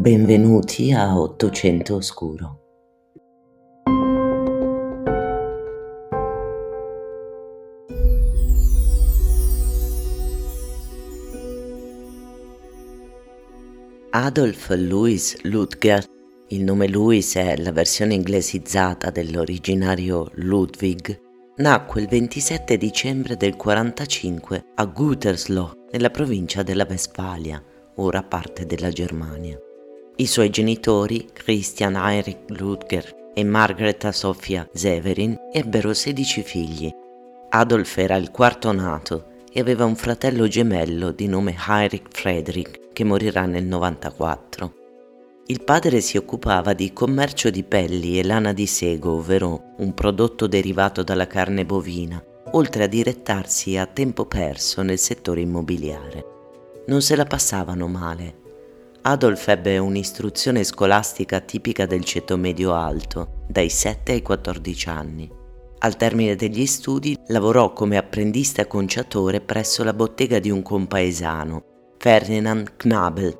Benvenuti a Ottocento Oscuro. Adolf Louis Ludger, il nome Louis è la versione inglesizzata dell'originario Ludwig, nacque il 27 dicembre del 45 a Gütersloh, nella provincia della Westfalia, ora parte della Germania. I suoi genitori, Christian Heinrich Ludger e Margretha Sofia Severin, ebbero 16 figli. Adolf era il quarto nato e aveva un fratello gemello di nome Heinrich Friedrich che morirà nel 94. Il padre si occupava di commercio di pelli e lana di sego, ovvero un prodotto derivato dalla carne bovina, oltre a direttarsi a tempo perso nel settore immobiliare. Non se la passavano male Adolf ebbe un'istruzione scolastica tipica del ceto medio-alto, dai 7 ai 14 anni. Al termine degli studi lavorò come apprendista conciatore presso la bottega di un compaesano, Ferdinand Knabel.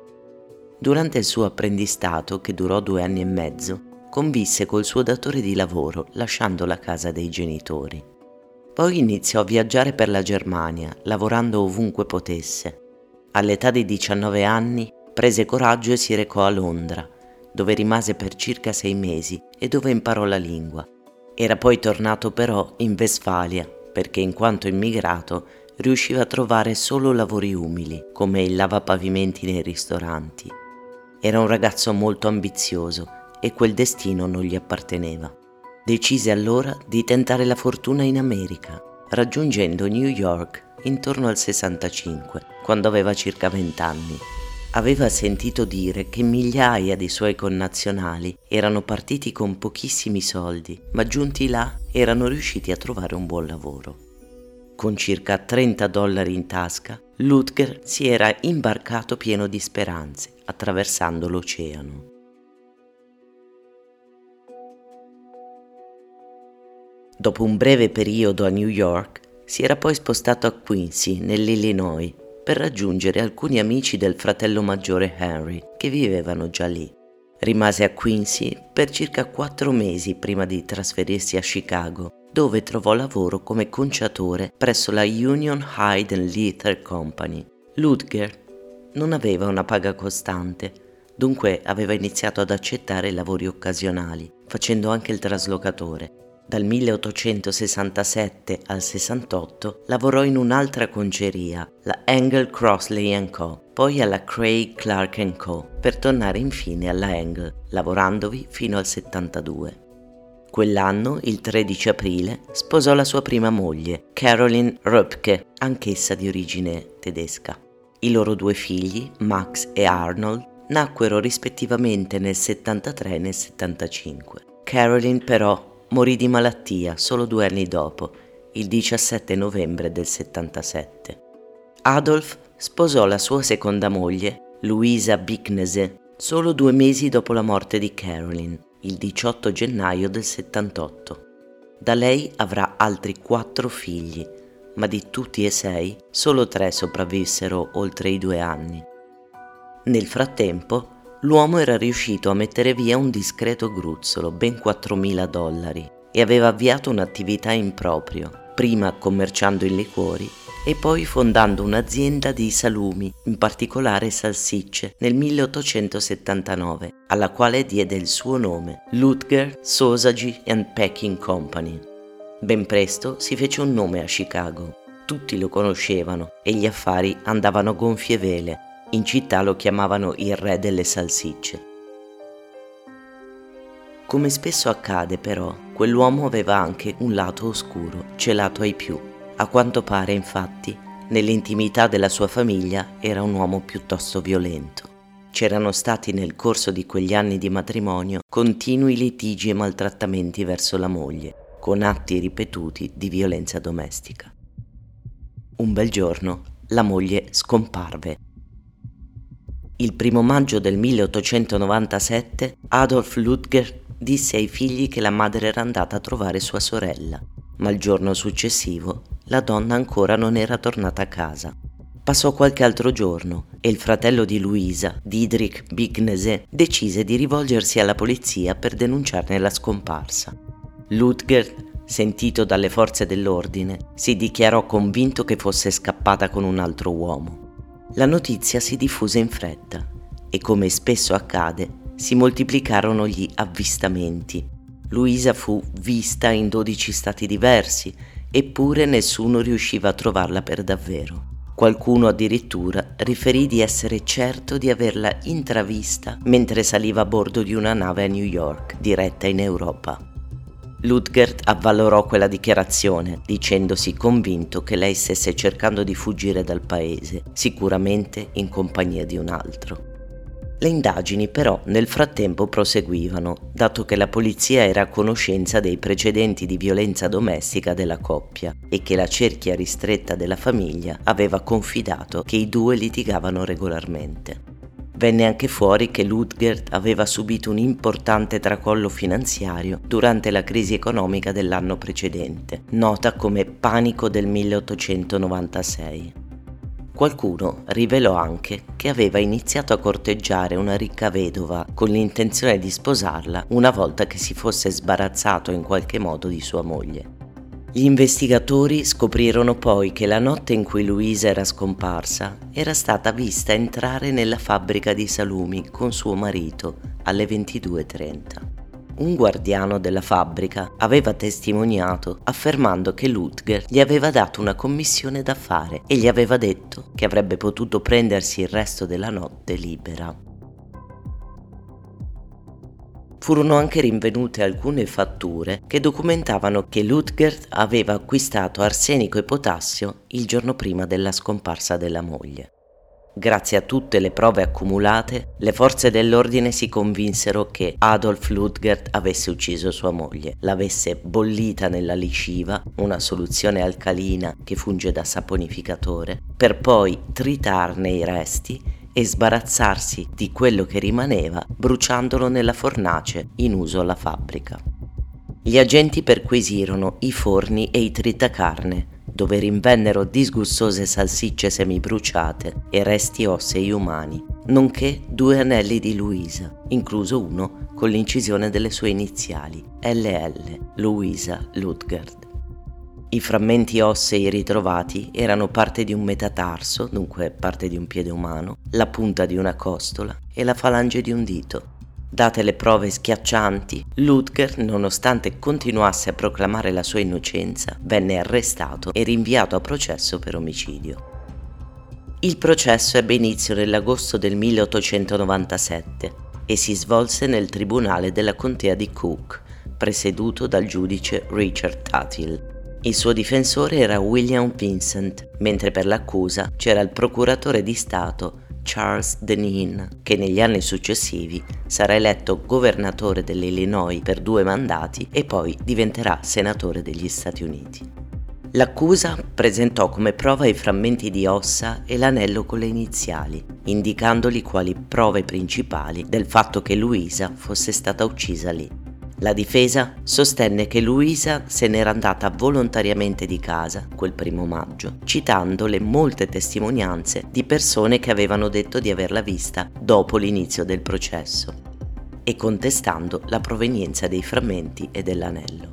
Durante il suo apprendistato, che durò due anni e mezzo, convisse col suo datore di lavoro, lasciando la casa dei genitori. Poi iniziò a viaggiare per la Germania, lavorando ovunque potesse. All'età di 19 anni Prese coraggio e si recò a Londra, dove rimase per circa sei mesi e dove imparò la lingua. Era poi tornato però in Westfalia, perché in quanto immigrato riusciva a trovare solo lavori umili, come il lavapavimenti nei ristoranti. Era un ragazzo molto ambizioso e quel destino non gli apparteneva. Decise allora di tentare la fortuna in America, raggiungendo New York intorno al 65, quando aveva circa 20 anni aveva sentito dire che migliaia di suoi connazionali erano partiti con pochissimi soldi, ma giunti là erano riusciti a trovare un buon lavoro. Con circa 30 dollari in tasca, Lutger si era imbarcato pieno di speranze, attraversando l'oceano. Dopo un breve periodo a New York, si era poi spostato a Quincy, nell'Illinois, per raggiungere alcuni amici del fratello maggiore Henry che vivevano già lì. Rimase a Quincy per circa quattro mesi prima di trasferirsi a Chicago, dove trovò lavoro come conciatore presso la Union Hide and Leather Company. Ludger non aveva una paga costante, dunque aveva iniziato ad accettare lavori occasionali, facendo anche il traslocatore, dal 1867 al 68 lavorò in un'altra conceria, la Engel Crossley Co., poi alla Craig Clark Co., per tornare infine alla Engel, lavorandovi fino al 72. Quell'anno, il 13 aprile, sposò la sua prima moglie, Caroline Röpke, anch'essa di origine tedesca. I loro due figli, Max e Arnold, nacquero rispettivamente nel 73 e nel 75. Caroline però morì di malattia solo due anni dopo, il 17 novembre del 77. Adolf sposò la sua seconda moglie, Luisa Bicknese, solo due mesi dopo la morte di Caroline, il 18 gennaio del 78. Da lei avrà altri quattro figli, ma di tutti e sei solo tre sopravvissero oltre i due anni. Nel frattempo, l'uomo era riuscito a mettere via un discreto gruzzolo, ben 4.000 dollari, e aveva avviato un'attività in proprio, prima commerciando in liquori e poi fondando un'azienda di salumi, in particolare salsicce, nel 1879, alla quale diede il suo nome, Lutger Sausage and Packing Company. Ben presto si fece un nome a Chicago. Tutti lo conoscevano e gli affari andavano a gonfie vele in città lo chiamavano il re delle salsicce. Come spesso accade però, quell'uomo aveva anche un lato oscuro, celato ai più. A quanto pare, infatti, nell'intimità della sua famiglia era un uomo piuttosto violento. C'erano stati nel corso di quegli anni di matrimonio continui litigi e maltrattamenti verso la moglie, con atti ripetuti di violenza domestica. Un bel giorno la moglie scomparve il primo maggio del 1897 Adolf Ludger disse ai figli che la madre era andata a trovare sua sorella, ma il giorno successivo la donna ancora non era tornata a casa. Passò qualche altro giorno e il fratello di Luisa, Didrik Bignese, decise di rivolgersi alla polizia per denunciarne la scomparsa. Ludger, sentito dalle forze dell'ordine, si dichiarò convinto che fosse scappata con un altro uomo. La notizia si diffuse in fretta e, come spesso accade, si moltiplicarono gli avvistamenti. Luisa fu vista in 12 stati diversi, eppure nessuno riusciva a trovarla per davvero. Qualcuno addirittura riferì di essere certo di averla intravista mentre saliva a bordo di una nave a New York, diretta in Europa. Ludgert avvalorò quella dichiarazione, dicendosi convinto che lei stesse cercando di fuggire dal paese, sicuramente in compagnia di un altro. Le indagini però nel frattempo proseguivano, dato che la polizia era a conoscenza dei precedenti di violenza domestica della coppia e che la cerchia ristretta della famiglia aveva confidato che i due litigavano regolarmente. Venne anche fuori che Ludgert aveva subito un importante tracollo finanziario durante la crisi economica dell'anno precedente, nota come Panico del 1896. Qualcuno rivelò anche che aveva iniziato a corteggiare una ricca vedova con l'intenzione di sposarla una volta che si fosse sbarazzato in qualche modo di sua moglie. Gli investigatori scoprirono poi che la notte in cui Luisa era scomparsa era stata vista entrare nella fabbrica di salumi con suo marito alle 22.30 un guardiano della fabbrica aveva testimoniato affermando che Lutger gli aveva dato una commissione da fare e gli aveva detto che avrebbe potuto prendersi il resto della notte libera. Furono anche rinvenute alcune fatture che documentavano che Lutgert aveva acquistato arsenico e potassio il giorno prima della scomparsa della moglie. Grazie a tutte le prove accumulate, le forze dell'ordine si convinsero che Adolf Ludgert avesse ucciso sua moglie, l'avesse bollita nella lisciva, una soluzione alcalina che funge da saponificatore, per poi tritarne i resti e sbarazzarsi di quello che rimaneva bruciandolo nella fornace in uso alla fabbrica. Gli agenti perquisirono i forni e i tritacarne dove rinvennero disgustose salsicce semibruciate e resti ossei umani, nonché due anelli di Luisa, incluso uno con l'incisione delle sue iniziali, LL, Luisa Ludgard. I frammenti ossei ritrovati erano parte di un metatarso, dunque parte di un piede umano, la punta di una costola e la falange di un dito, Date le prove schiaccianti, Ludger, nonostante continuasse a proclamare la sua innocenza, venne arrestato e rinviato a processo per omicidio. Il processo ebbe inizio nell'agosto del 1897 e si svolse nel tribunale della contea di Cook, presieduto dal giudice Richard Tuthill. Il suo difensore era William Vincent, mentre per l'accusa c'era il procuratore di Stato Charles Deneen, che negli anni successivi sarà eletto governatore dell'Illinois per due mandati e poi diventerà senatore degli Stati Uniti. L'accusa presentò come prova i frammenti di ossa e l'anello con le iniziali, indicandoli quali prove principali del fatto che Luisa fosse stata uccisa lì. La difesa sostenne che Luisa se n'era andata volontariamente di casa quel primo maggio, citando le molte testimonianze di persone che avevano detto di averla vista dopo l'inizio del processo e contestando la provenienza dei frammenti e dell'anello.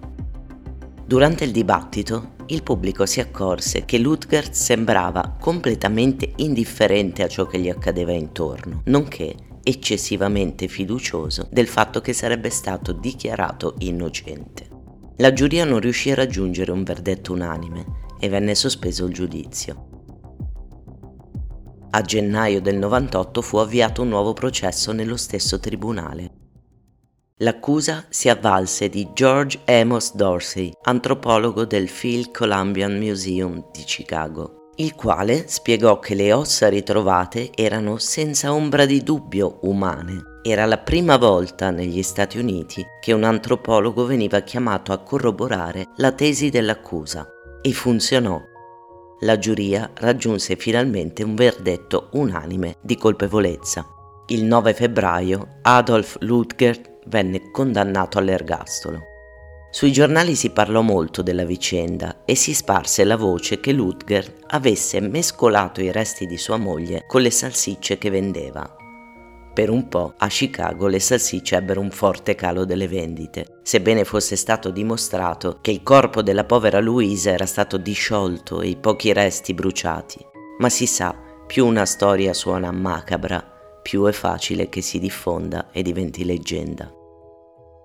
Durante il dibattito, il pubblico si accorse che Ludgert sembrava completamente indifferente a ciò che gli accadeva intorno, nonché eccessivamente fiducioso del fatto che sarebbe stato dichiarato innocente. La giuria non riuscì a raggiungere un verdetto unanime e venne sospeso il giudizio. A gennaio del 98 fu avviato un nuovo processo nello stesso tribunale. L'accusa si avvalse di George Amos Dorsey, antropologo del Field Columbian Museum di Chicago, il quale spiegò che le ossa ritrovate erano senza ombra di dubbio umane. Era la prima volta negli Stati Uniti che un antropologo veniva chiamato a corroborare la tesi dell'accusa e funzionò. La giuria raggiunse finalmente un verdetto unanime di colpevolezza. Il 9 febbraio Adolf Ludger venne condannato all'ergastolo. Sui giornali si parlò molto della vicenda e si sparse la voce che Lutger avesse mescolato i resti di sua moglie con le salsicce che vendeva. Per un po' a Chicago le salsicce ebbero un forte calo delle vendite, sebbene fosse stato dimostrato che il corpo della povera Luisa era stato disciolto e i pochi resti bruciati. Ma si sa, più una storia suona macabra, più è facile che si diffonda e diventi leggenda.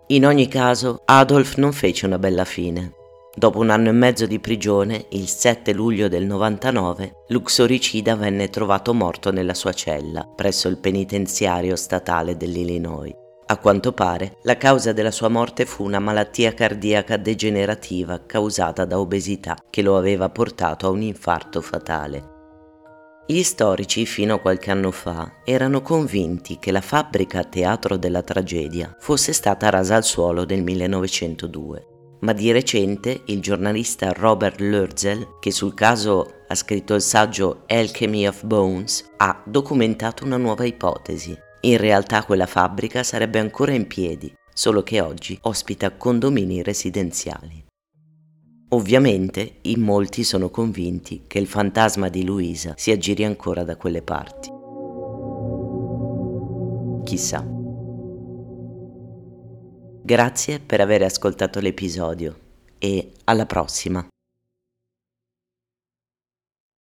In ogni caso, Adolf non fece una bella fine. Dopo un anno e mezzo di prigione, il 7 luglio del 99, l'uxoricida venne trovato morto nella sua cella, presso il penitenziario statale dell'Illinois. A quanto pare, la causa della sua morte fu una malattia cardiaca degenerativa causata da obesità che lo aveva portato a un infarto fatale. Gli storici, fino a qualche anno fa, erano convinti che la fabbrica teatro della tragedia fosse stata rasa al suolo nel 1902 ma di recente il giornalista Robert Lurzel, che sul caso ha scritto il saggio Alchemy of Bones, ha documentato una nuova ipotesi. In realtà quella fabbrica sarebbe ancora in piedi, solo che oggi ospita condomini residenziali. Ovviamente in molti sono convinti che il fantasma di Luisa si aggiri ancora da quelle parti. Chissà. Grazie per aver ascoltato l'episodio e alla prossima.